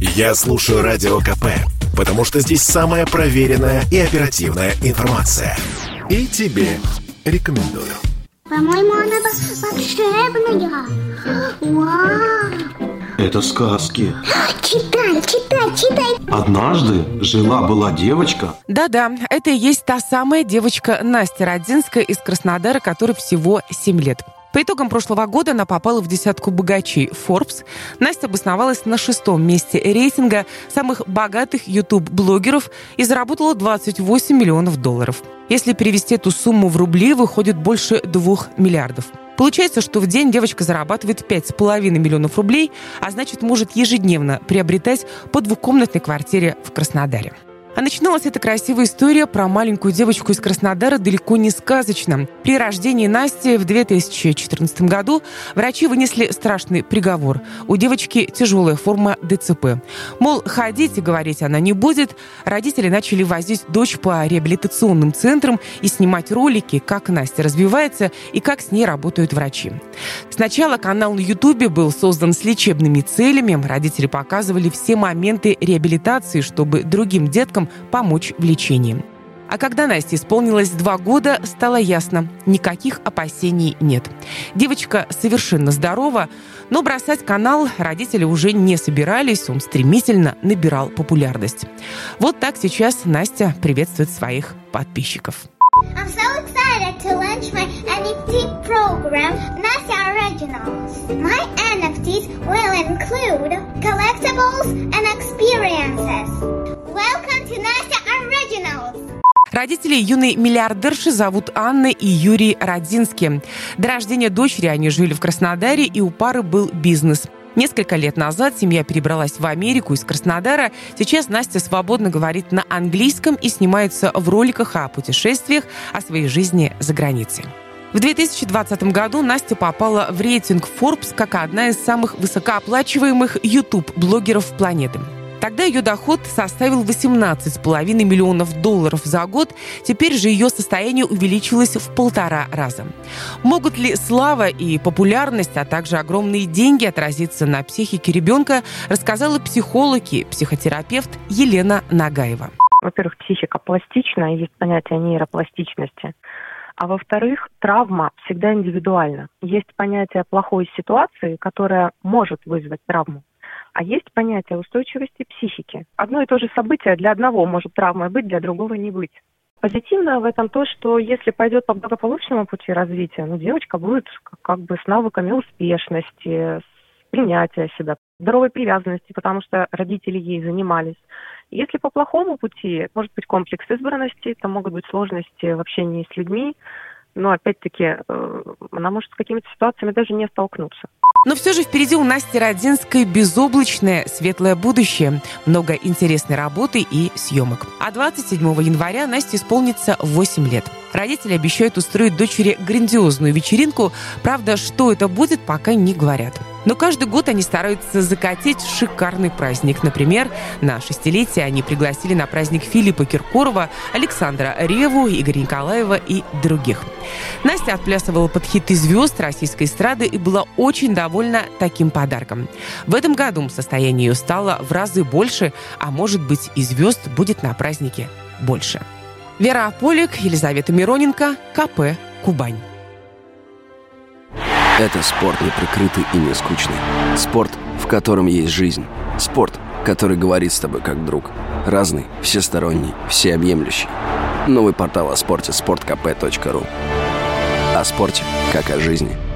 Я слушаю Радио КП, потому что здесь самая проверенная и оперативная информация. И тебе рекомендую. По-моему, она волшебная. Вау! Это сказки. Читай, читай, читай. Однажды жила-была девочка. Да-да, это и есть та самая девочка Настя Родинская из Краснодара, которой всего 7 лет. По итогам прошлого года она попала в десятку богачей Forbes. Настя обосновалась на шестом месте рейтинга самых богатых YouTube-блогеров и заработала 28 миллионов долларов. Если перевести эту сумму в рубли, выходит больше двух миллиардов. Получается, что в день девочка зарабатывает 5,5 миллионов рублей, а значит, может ежедневно приобретать по двухкомнатной квартире в Краснодаре. А начиналась эта красивая история про маленькую девочку из Краснодара далеко не сказочно. При рождении Насти в 2014 году врачи вынесли страшный приговор. У девочки тяжелая форма ДЦП. Мол, ходить и говорить она не будет. Родители начали возить дочь по реабилитационным центрам и снимать ролики, как Настя развивается и как с ней работают врачи. Сначала канал на Ютубе был создан с лечебными целями. Родители показывали все моменты реабилитации, чтобы другим деткам помочь в лечении. А когда Насте исполнилось два года, стало ясно, никаких опасений нет. Девочка совершенно здорова, но бросать канал родители уже не собирались, он стремительно набирал популярность. Вот так сейчас Настя приветствует своих подписчиков. I'm so excited to launch my NFT program, NASA Originals. My NFTs will include collectibles and experiences. To NASA Originals. Юной миллиардерши зовут Анна и Юрий Родинский. До рождения дочери они жили в Краснодаре, и у пары был бизнес – Несколько лет назад семья перебралась в Америку из Краснодара. Сейчас Настя свободно говорит на английском и снимается в роликах о путешествиях, о своей жизни за границей. В 2020 году Настя попала в рейтинг Forbes как одна из самых высокооплачиваемых YouTube-блогеров планеты. Тогда ее доход составил 18,5 миллионов долларов за год. Теперь же ее состояние увеличилось в полтора раза. Могут ли слава и популярность, а также огромные деньги отразиться на психике ребенка, рассказала психолог и психотерапевт Елена Нагаева. Во-первых, психика пластична, есть понятие нейропластичности. А во-вторых, травма всегда индивидуальна. Есть понятие плохой ситуации, которая может вызвать травму. А есть понятие устойчивости психики. Одно и то же событие для одного может травмой быть, для другого не быть. Позитивно в этом то, что если пойдет по благополучному пути развития, ну, девочка будет как бы с навыками успешности, с принятия себя, здоровой привязанности, потому что родители ей занимались. Если по плохому пути, может быть комплекс избранности, это могут быть сложности в общении с людьми, но опять-таки э, она может с какими-то ситуациями даже не столкнуться. Но все же впереди у Насти Родинской безоблачное светлое будущее. Много интересной работы и съемок. А 27 января Насте исполнится 8 лет. Родители обещают устроить дочери грандиозную вечеринку. Правда, что это будет, пока не говорят. Но каждый год они стараются закатить шикарный праздник. Например, на шестилетие они пригласили на праздник Филиппа Киркорова, Александра Реву, Игоря Николаева и других. Настя отплясывала под хиты звезд российской эстрады и была очень довольна таким подарком. В этом году состояние ее стало в разы больше, а может быть и звезд будет на празднике больше. Вера Полик, Елизавета Мироненко, КП «Кубань». Это спорт неприкрытый и не скучный. Спорт, в котором есть жизнь. Спорт, который говорит с тобой как друг. Разный, всесторонний, всеобъемлющий. Новый портал о спорте – sportkp.ru О спорте, как о жизни –